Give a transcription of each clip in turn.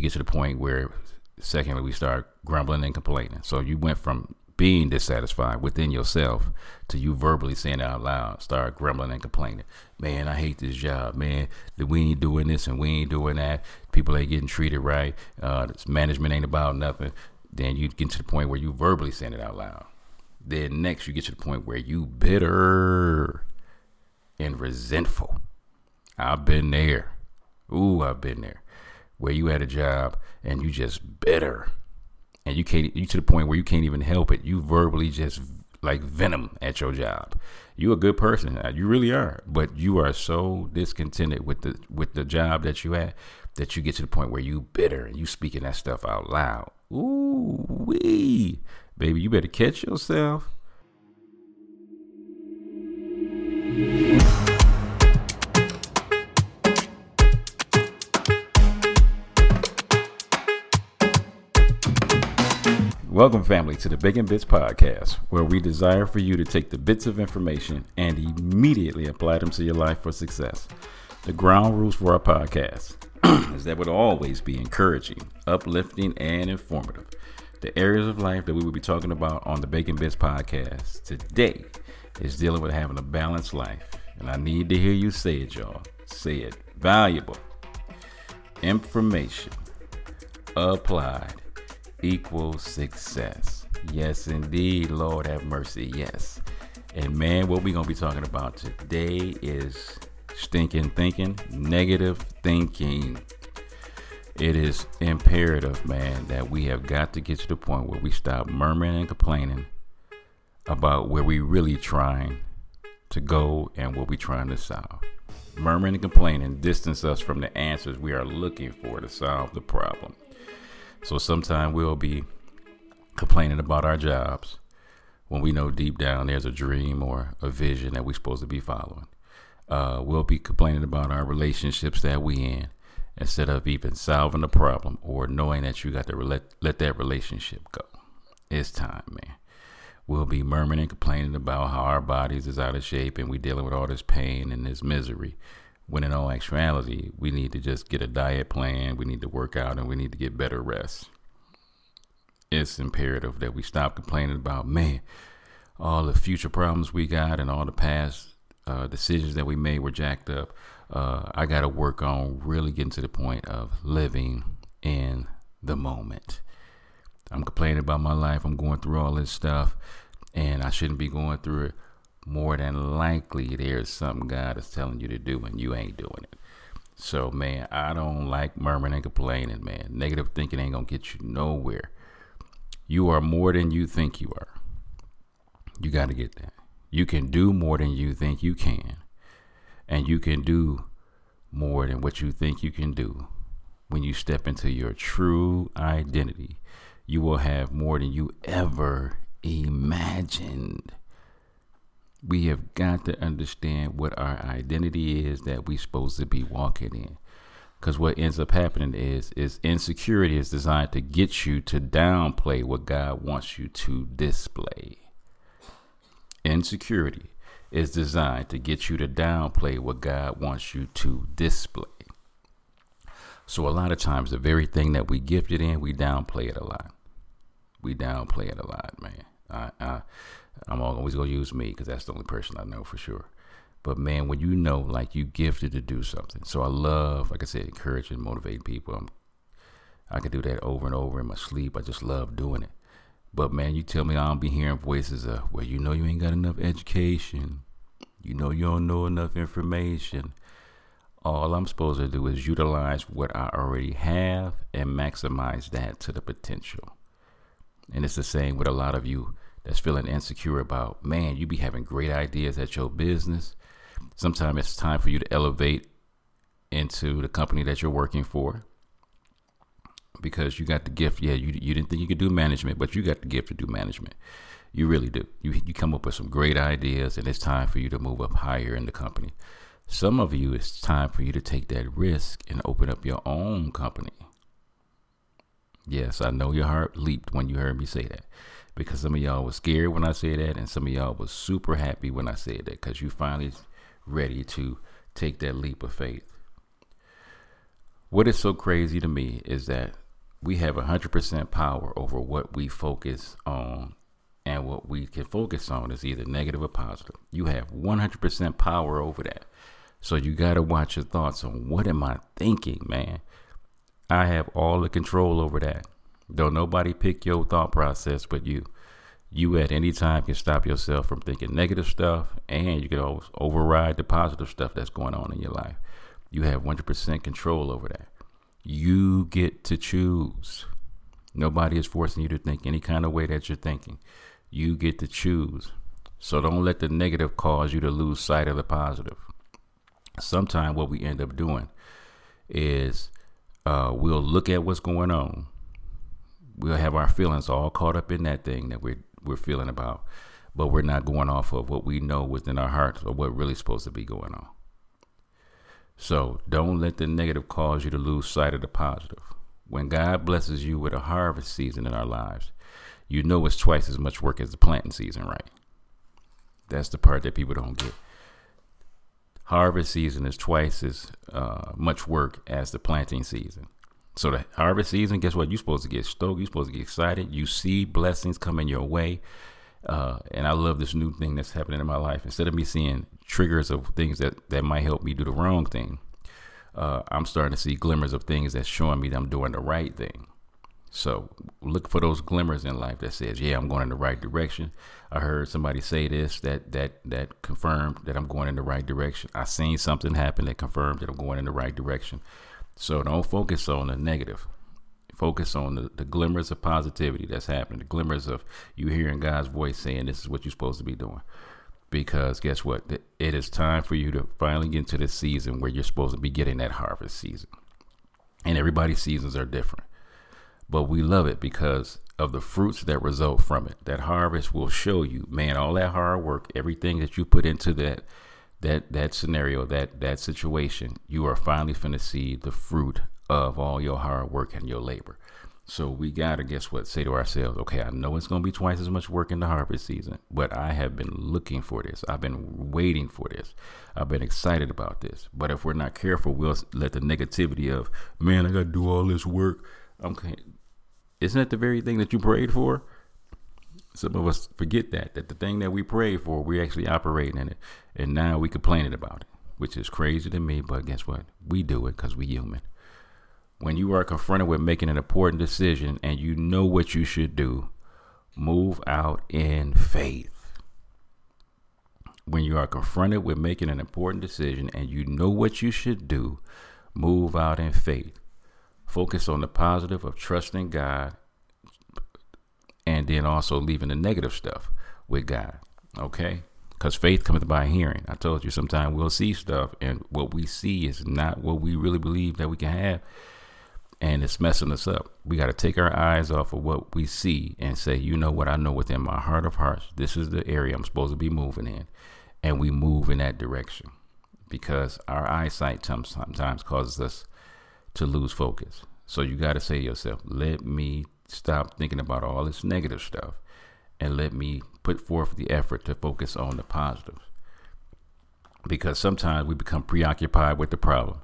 we get to the point where, secondly, we start grumbling and complaining. So you went from being dissatisfied within yourself to you verbally saying out loud, start grumbling and complaining. Man, I hate this job, man. We ain't doing this and we ain't doing that. People ain't getting treated right. Uh, this management ain't about nothing. Then you get to the point where you verbally saying it out loud. Then next you get to the point where you bitter and resentful. I've been there. Ooh, I've been there. Where you had a job and you just bitter and you can't you to the point where you can't even help it. You verbally just like venom at your job. You're a good person, uh, you really are, but you are so discontented with the with the job that you had that you get to the point where you bitter and you speaking that stuff out loud. Ooh wee, baby, you better catch yourself. Welcome, family, to the Bacon Bitz Podcast, where we desire for you to take the bits of information and immediately apply them to your life for success. The ground rules for our podcast is that will always be encouraging, uplifting, and informative. The areas of life that we will be talking about on the Bacon Bitz Podcast today is dealing with having a balanced life. And I need to hear you say it, y'all. Say it. Valuable information applied equals success. Yes, indeed. Lord have mercy. Yes. And man, what we're going to be talking about today is stinking thinking, negative thinking. It is imperative, man, that we have got to get to the point where we stop murmuring and complaining about where we really trying to go and what we trying to solve. Murmuring and complaining distance us from the answers we are looking for to solve the problem. So sometimes we'll be complaining about our jobs when we know deep down there's a dream or a vision that we're supposed to be following. Uh, we'll be complaining about our relationships that we in instead of even solving the problem or knowing that you got to let, let that relationship go. It's time, man. We'll be murmuring and complaining about how our bodies is out of shape and we dealing with all this pain and this misery when in all actuality, we need to just get a diet plan, we need to work out, and we need to get better rest. It's imperative that we stop complaining about, man, all the future problems we got and all the past uh, decisions that we made were jacked up. Uh, I got to work on really getting to the point of living in the moment. I'm complaining about my life. I'm going through all this stuff, and I shouldn't be going through it more than likely there's something God is telling you to do and you ain't doing it. So, man, I don't like murmuring and complaining, man. Negative thinking ain't gonna get you nowhere. You are more than you think you are. You got to get that. You can do more than you think you can. And you can do more than what you think you can do. When you step into your true identity, you will have more than you ever imagined we have got to understand what our identity is that we're supposed to be walking in. Because what ends up happening is is insecurity is designed to get you to downplay what god wants you to display. Insecurity is designed to get you to downplay what god wants you to display. So a lot of times the very thing that we gifted in we downplay it a lot. We downplay it a lot man. I, I I'm always gonna use me because that's the only person I know for sure. But man, when you know like you gifted to do something, so I love, like I said, encouraging, motivating people. I'm, I can do that over and over in my sleep. I just love doing it. But man, you tell me I don't be hearing voices of, well, you know you ain't got enough education. You know you don't know enough information. All I'm supposed to do is utilize what I already have and maximize that to the potential. And it's the same with a lot of you that's feeling insecure about, man, you be having great ideas at your business. Sometimes it's time for you to elevate into the company that you're working for because you got the gift. Yeah, you, you didn't think you could do management, but you got the gift to do management. You really do. You, you come up with some great ideas, and it's time for you to move up higher in the company. Some of you, it's time for you to take that risk and open up your own company. Yes, I know your heart leaped when you heard me say that because some of y'all was scared when I said that, and some of y'all was super happy when I said that because you finally ready to take that leap of faith. what is so crazy to me is that we have 100% power over what we focus on and what we can focus on is either negative or positive. You have 100% power over that. So you got to watch your thoughts on what am I thinking, man? I have all the control over that. Don't nobody pick your thought process but you. You at any time can stop yourself from thinking negative stuff and you can always override the positive stuff that's going on in your life. You have 100% control over that. You get to choose. Nobody is forcing you to think any kind of way that you're thinking. You get to choose. So don't let the negative cause you to lose sight of the positive. Sometimes what we end up doing is uh, we'll look at what's going on. We'll have our feelings all caught up in that thing that we're we're feeling about, but we're not going off of what we know within our hearts or what really supposed to be going on. So don't let the negative cause you to lose sight of the positive. When God blesses you with a harvest season in our lives, you know it's twice as much work as the planting season, right? That's the part that people don't get. Harvest season is twice as uh, much work as the planting season. So the harvest season, guess what? You're supposed to get stoked. You're supposed to get excited. You see blessings coming your way. Uh, and I love this new thing that's happening in my life. Instead of me seeing triggers of things that, that might help me do the wrong thing, uh, I'm starting to see glimmers of things that's showing me that I'm doing the right thing. So look for those glimmers in life that says, "Yeah, I'm going in the right direction." I heard somebody say this that that that confirmed that I'm going in the right direction. I seen something happen that confirmed that I'm going in the right direction. So don't focus on the negative. Focus on the, the glimmers of positivity that's happening, the glimmers of you hearing God's voice saying this is what you're supposed to be doing. Because guess what? It is time for you to finally get into the season where you're supposed to be getting that harvest season. And everybody's seasons are different. But we love it because of the fruits that result from it. That harvest will show you, man, all that hard work, everything that you put into that that that scenario, that that situation, you are finally to see the fruit of all your hard work and your labor. So we gotta guess what? Say to ourselves, okay, I know it's gonna be twice as much work in the harvest season, but I have been looking for this. I've been waiting for this. I've been excited about this. But if we're not careful, we'll let the negativity of, man, I gotta do all this work. Okay, isn't that the very thing that you prayed for? Some of us forget that that the thing that we prayed for, we're actually operating in it, and now we complaining about it, which is crazy to me. But guess what? We do it because we human. When you are confronted with making an important decision and you know what you should do, move out in faith. When you are confronted with making an important decision and you know what you should do, move out in faith. Focus on the positive of trusting God and then also leaving the negative stuff with God. Okay? Because faith cometh by hearing. I told you sometimes we'll see stuff, and what we see is not what we really believe that we can have. And it's messing us up. We got to take our eyes off of what we see and say, you know what? I know within my heart of hearts, this is the area I'm supposed to be moving in. And we move in that direction because our eyesight sometimes causes us to lose focus. So you got to say to yourself, let me stop thinking about all this negative stuff and let me put forth the effort to focus on the positives. Because sometimes we become preoccupied with the problem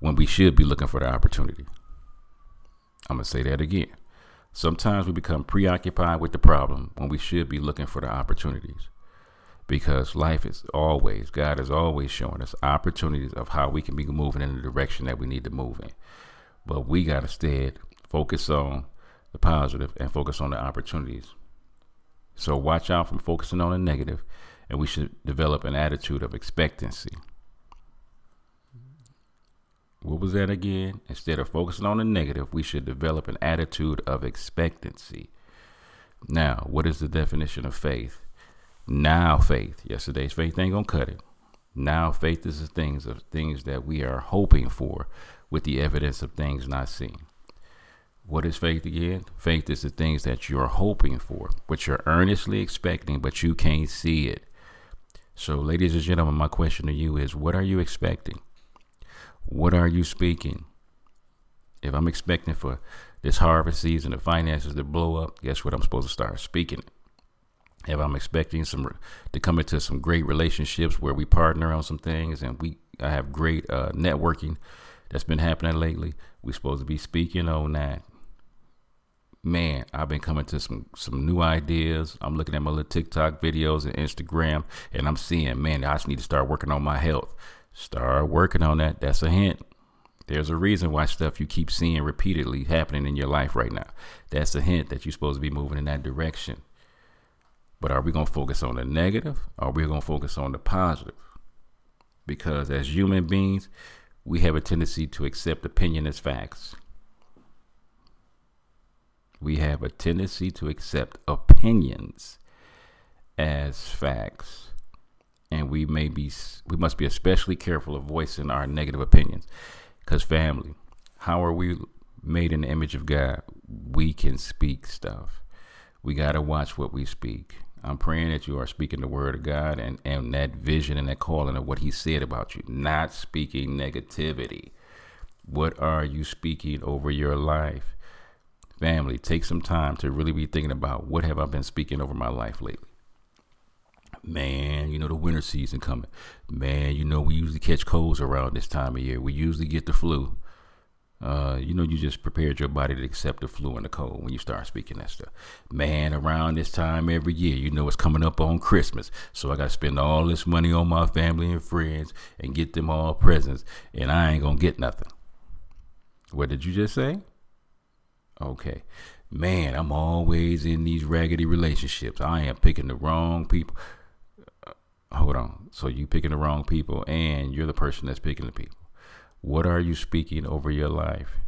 when we should be looking for the opportunity. I'm going to say that again. Sometimes we become preoccupied with the problem when we should be looking for the opportunities. Because life is always, God is always showing us opportunities of how we can be moving in the direction that we need to move in. But we got to stay focus on the positive and focus on the opportunities. So watch out from focusing on the negative, and we should develop an attitude of expectancy. What was that again? Instead of focusing on the negative, we should develop an attitude of expectancy. Now, what is the definition of faith? Now faith. Yesterday's faith ain't gonna cut it. Now faith is the things of things that we are hoping for with the evidence of things not seen. What is faith again? Faith is the things that you're hoping for, what you're earnestly expecting, but you can't see it. So, ladies and gentlemen, my question to you is what are you expecting? What are you speaking? If I'm expecting for this harvest season, the finances to blow up, guess what? I'm supposed to start speaking If I'm expecting some to come into some great relationships where we partner on some things and we I have great uh, networking that's been happening lately. We're supposed to be speaking on that. Man, I've been coming to some some new ideas. I'm looking at my little TikTok videos and Instagram, and I'm seeing, man, I just need to start working on my health. Start working on that. That's a hint. There's a reason why stuff you keep seeing repeatedly happening in your life right now. That's a hint that you're supposed to be moving in that direction. But are we going to focus on the negative or are we going to focus on the positive? Because as human beings, we have a tendency to accept opinion as facts. We have a tendency to accept opinions as facts. And we may be we must be especially careful of voicing our negative opinions. Cuz family, how are we made in the image of God? We can speak stuff. We got to watch what we speak. I'm praying that you are speaking the word of God and, and that vision and that calling of what he said about you, not speaking negativity. What are you speaking over your life? Family, take some time to really be thinking about what have I been speaking over my life lately. Man, you know the winter season coming. Man, you know we usually catch colds around this time of year. We usually get the flu. Uh, you know, you just prepared your body to accept the flu and the cold when you start speaking that stuff. Man, around this time every year, you know it's coming up on Christmas. So I got to spend all this money on my family and friends and get them all presents, and I ain't going to get nothing. What did you just say? Okay. Man, I'm always in these raggedy relationships. I am picking the wrong people. Uh, hold on. So you picking the wrong people, and you're the person that's picking the people. What are you speaking over your life?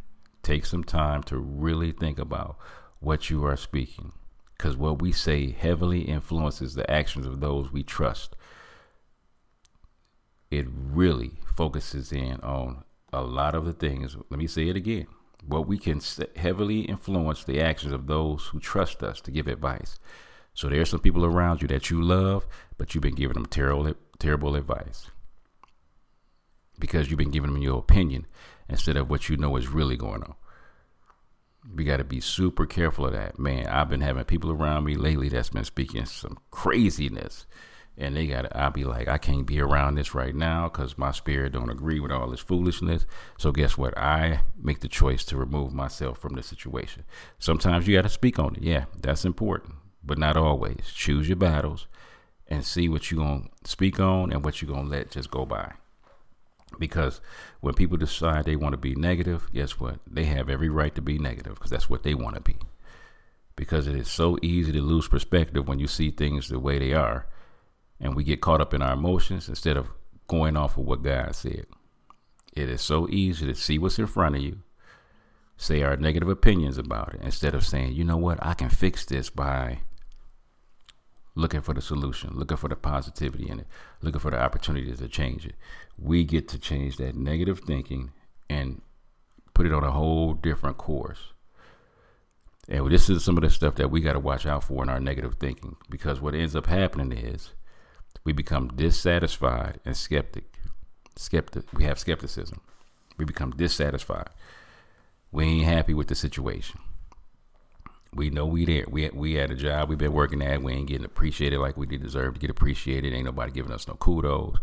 Take some time to really think about what you are speaking because what we say heavily influences the actions of those we trust. It really focuses in on a lot of the things. Let me say it again. What we can heavily influence the actions of those who trust us to give advice. So there are some people around you that you love, but you've been giving them terrible, terrible advice because you've been giving them your opinion instead of what you know is really going on. We got to be super careful of that, man. I've been having people around me lately that's been speaking some craziness, and they got. To, I'll be like, I can't be around this right now because my spirit don't agree with all this foolishness. So guess what? I make the choice to remove myself from the situation. Sometimes you got to speak on it. Yeah, that's important, but not always. Choose your battles and see what you're gonna speak on and what you're gonna let just go by. Because when people decide they want to be negative, guess what? They have every right to be negative because that's what they want to be. Because it is so easy to lose perspective when you see things the way they are. And we get caught up in our emotions instead of going off of what God said. It is so easy to see what's in front of you, say our negative opinions about it, instead of saying, you know what, I can fix this by looking for the solution, looking for the positivity in it, looking for the opportunity to change it. We get to change that negative thinking and put it on a whole different course. And this is some of the stuff that we got to watch out for in our negative thinking because what ends up happening is we become dissatisfied and skeptic. Skeptic, we have skepticism. We become dissatisfied. We ain't happy with the situation we know we there. We we had a job we've been working at. We ain't getting appreciated like we deserve to get appreciated. Ain't nobody giving us no kudos.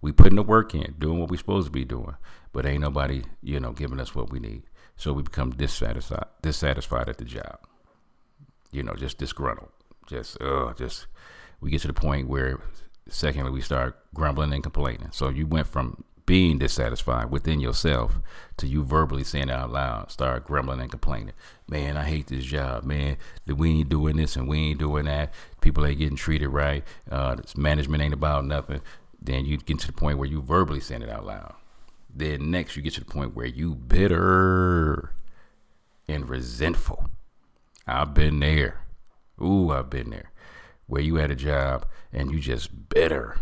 We putting the work in, doing what we supposed to be doing, but ain't nobody you know giving us what we need. So we become dissatisfied dissatisfied at the job. You know, just disgruntled. Just uh, just we get to the point where secondly we start grumbling and complaining. So you went from being dissatisfied within yourself to you verbally saying it out loud, start grumbling and complaining. Man, I hate this job, man. We ain't doing this and we ain't doing that. People ain't getting treated right. Uh, management ain't about nothing. Then you get to the point where you verbally saying it out loud. Then next you get to the point where you bitter and resentful. I've been there. Ooh, I've been there. Where you had a job and you just bitter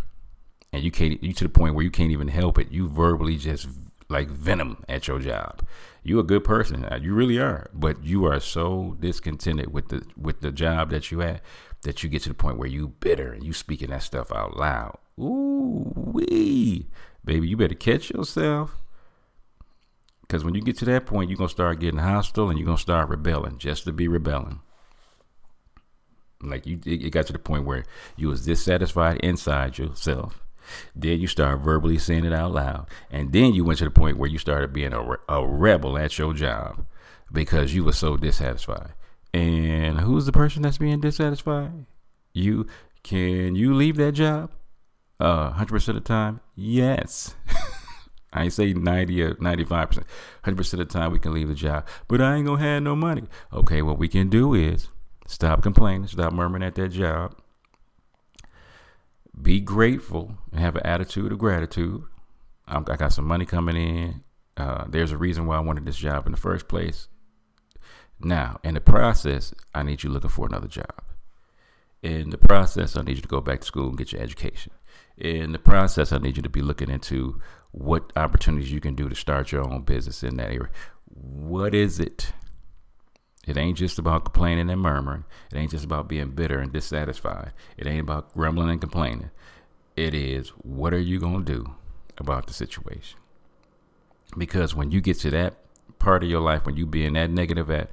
and you can't you to the point where you can't even help it. You verbally just like venom at your job. You a good person, uh, you really are, but you are so discontented with the with the job that you had that you get to the point where you bitter and you speaking that stuff out loud. Ooh wee, baby, you better catch yourself. Because when you get to that point, you're gonna start getting hostile and you're gonna start rebelling just to be rebelling. Like you, it got to the point where you was dissatisfied inside yourself Then you start verbally saying it out loud. And then you went to the point where you started being a, a rebel at your job because you were so dissatisfied. And who's the person that's being dissatisfied? You can you leave that job? Uh, 100% of the time? Yes. I say 90 or 95%. 100% of the time we can leave the job, but I ain't gonna have no money. Okay, what we can do is stop complaining, stop murmuring at that job, be grateful, and have an attitude of gratitude. I'm, i got some money coming in. Uh, there's a reason why I wanted this job in the first place. Now, in the process, I need you looking for another job. In the process, I need you to go back to school and get your education. In the process, I need you to be looking into what opportunities you can do to start your own business in that area. What is it? It ain't just about complaining and murmuring. It ain't just about being bitter and dissatisfied. It ain't about grumbling and complaining. It is what are you going to do about the situation? Because when you get to that part of your life, when you being that negative at,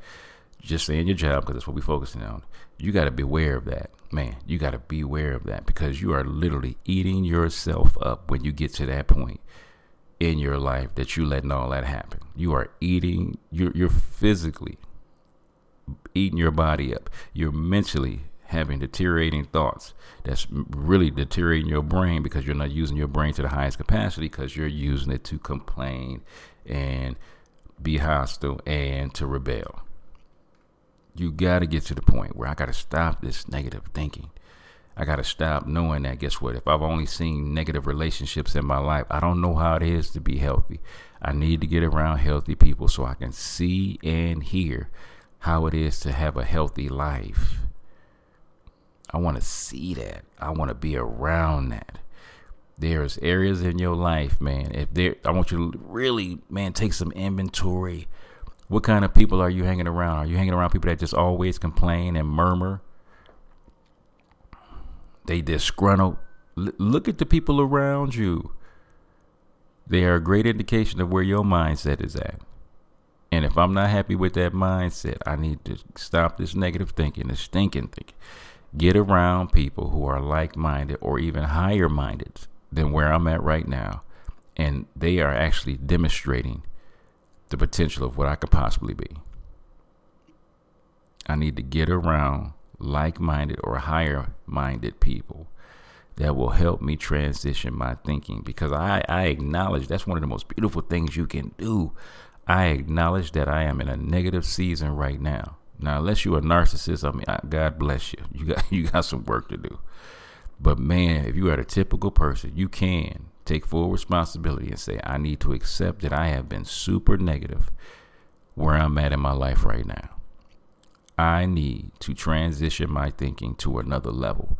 just saying your job, because that's what we're focusing on, you got to be aware of that. Man, you got to be aware of that because you are literally eating yourself up when you get to that point in your life that you letting all that happen. You are eating, you're, you're physically eating your body up. You're mentally having deteriorating thoughts that's really deteriorating your brain because you're not using your brain to the highest capacity because you're using it to complain and be hostile and to rebel. You got to get to the point where I got to stop this negative thinking. I got to stop knowing that. Guess what? If I've only seen negative relationships in my life, I don't know how it is to be healthy. I need to get around healthy people so I can see and hear how it is to have a healthy life. I want to see that. I want to be around that. There's areas in your life, man. If there, I want you to really, man, take some inventory. What kind of people are you hanging around? Are you hanging around people that just always complain and murmur? They disgruntled. L- look at the people around you. They are a great indication of where your mindset is at. And if I'm not happy with that mindset, I need to stop this negative thinking, this stinking thinking. Get around people who are like minded or even higher minded than where I'm at right now. And they are actually demonstrating the potential of what I could possibly be. I need to get around like minded or higher minded people that will help me transition my thinking because I, I acknowledge that's one of the most beautiful things you can do. I acknowledge that I am in a negative season right now. Now, unless you're a narcissist, I mean, God bless you. You got you got some work to do. But man, if you are a typical person, you can take full responsibility and say, I need to accept that I have been super negative where I'm at in my life right now. I need to transition my thinking to another level.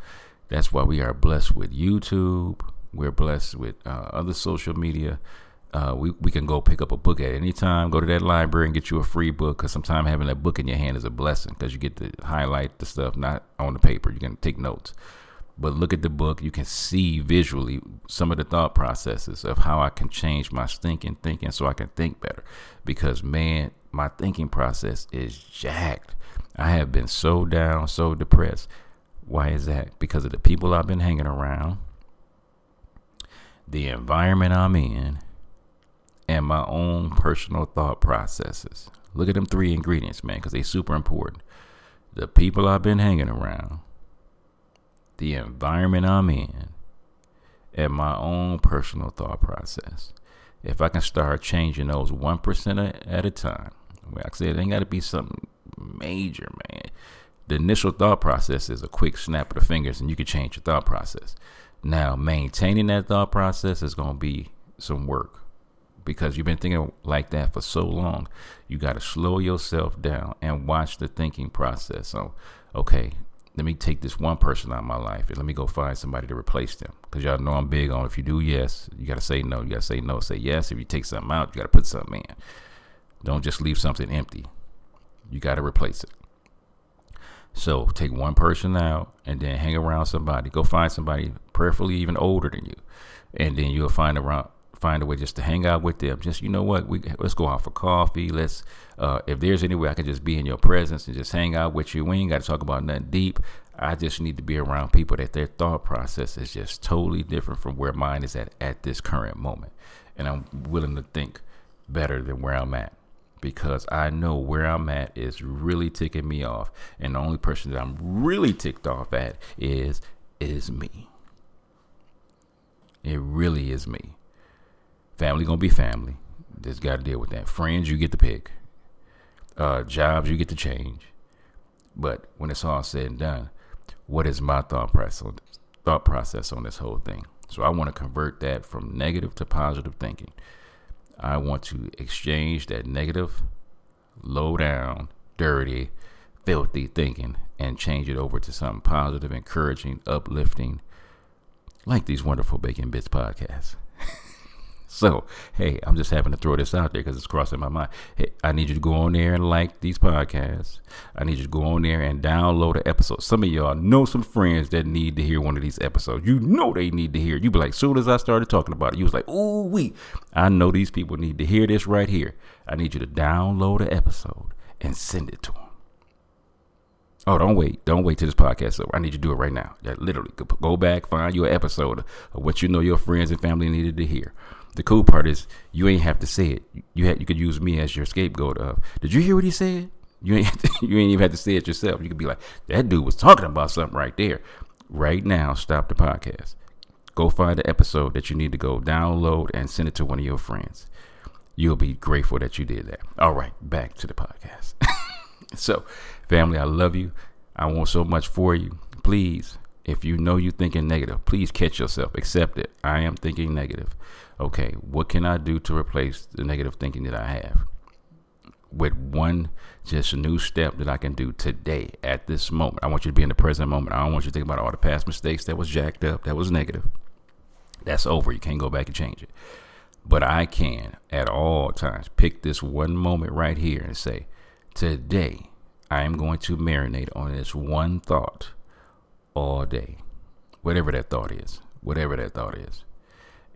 That's why we are blessed with YouTube. We're blessed with uh, other social media. Uh, we, we can go pick up a book at any time, go to that library and get you a free book because sometimes having that book in your hand is a blessing because you get to highlight the stuff not on the paper. You can take notes. But look at the book, you can see visually some of the thought processes of how I can change my thinking, thinking so I can think better. Because man, my thinking process is jacked. I have been so down, so depressed. Why is that? Because of the people I've been hanging around, the environment I'm in, and my own personal thought processes. Look at them three ingredients, man, because they super important. The people I've been hanging around, the environment I'm in, and my own personal thought process. If I can start changing those 1% at a time, like I said, it ain't got to be something major, man. The initial thought process is a quick snap of the fingers, and you can change your thought process. Now, maintaining that thought process is going to be some work because you've been thinking like that for so long. You got to slow yourself down and watch the thinking process. So, okay, let me take this one person out of my life and let me go find somebody to replace them. Because y'all know I'm big on if you do yes, you got to say no. You got to say no, say yes. If you take something out, you got to put something in. Don't just leave something empty you got to replace it. So take one person out and then hang around somebody. Go find somebody, prayerfully even older than you, and then you'll find around find a way just to hang out with them. Just you know what, we let's go out for coffee. Let's uh, if there's any way I can just be in your presence and just hang out with you. We ain't got to talk about nothing deep. I just need to be around people that their thought process is just totally different from where mine is at at this current moment. And I'm willing to think better than where I'm at because I know where I'm at is really ticking me off. And the only person that I'm really ticked off at is is me. It really is me. Family gonna be family. Just gotta deal with that. Friends, you get to pick. Uh, jobs, you get to change. But when it's all said and done, what is my thought process thought process on this whole thing? So I want to convert that from negative to positive thinking. I want to exchange that negative, low down, dirty, filthy thinking and change it over to something positive, encouraging, uplifting, like these wonderful Bacon Bitz podcasts. So, hey, I'm just having to throw this out there because it's crossing my mind. Hey, I need you to go on there and like these podcasts. I need you to go on there and download an episode. Some of y'all know some friends that need to hear one of these episodes. You know they need to hear. You be like, soon as I started talking about it, you was like, ooh, we. I know these people need to hear this right here. I need you to download an episode and send it to them. Oh, don't wait. Don't wait till this podcast over. I need you to do it right now. Yeah, literally, go back, find your episode of what you know your friends and family needed to hear. The cool part is you ain't have to say it. You had you could use me as your scapegoat. Of did you hear what he said? You ain't to, you ain't even have to say it yourself. You could be like, that dude was talking about something right there. Right now, stop the podcast. Go find the episode that you need to go download and send it to one of your friends. You'll be grateful that you did that. All right, back to the podcast. so Family, I love you. I want so much for you. Please, if you know you're thinking negative, please catch yourself. Accept it. I am thinking negative. Okay, what can I do to replace the negative thinking that I have? With one just new step that I can do today at this moment. I want you to be in the present moment. I don't want you to think about all the past mistakes that was jacked up, that was negative. That's over. You can't go back and change it. But I can at all times pick this one moment right here and say, today I am going to marinate on this one thought all day, whatever that thought is, whatever that thought is.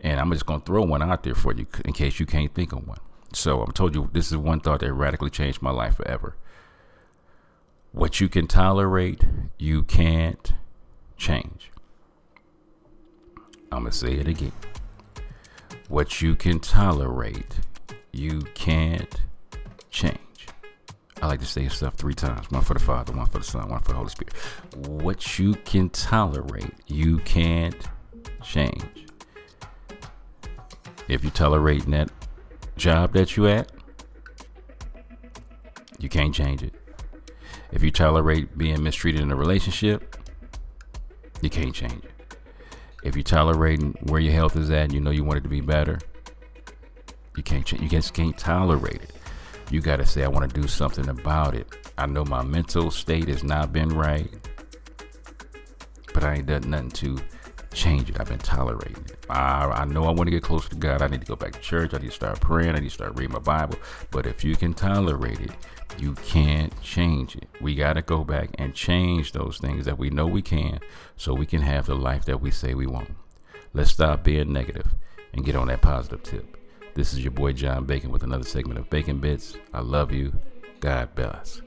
And I'm just going to throw one out there for you in case you can't think of one. So I'm told you this is one thought that radically changed my life forever. What you can tolerate, you can't change. I'm going to say it again. What you can tolerate, you can't change. I like to say stuff three times one for the Father, one for the Son, one for the Holy Spirit. What you can tolerate, you can't change. If you're tolerating that job that you at, you can't change it. If you tolerate being mistreated in a relationship, you can't change it. If you're tolerating where your health is at and you know you want it to be better, you can't change. You just can't tolerate it you got to say, I want to do something about it. I know my mental state has not been right, but I ain't done nothing to change it. I've been tolerating it. I, I know I want to get closer to God. I need to go back to church. I need to start praying. I need to start reading my Bible. But if you can tolerate it, you can't change it. We got to go back and change those things that we know we can so we can have the life that we say we want. Let's stop being negative and get on that positive tip. This is your boy John Bacon with another segment of Bacon Bitz. I love you. God bless.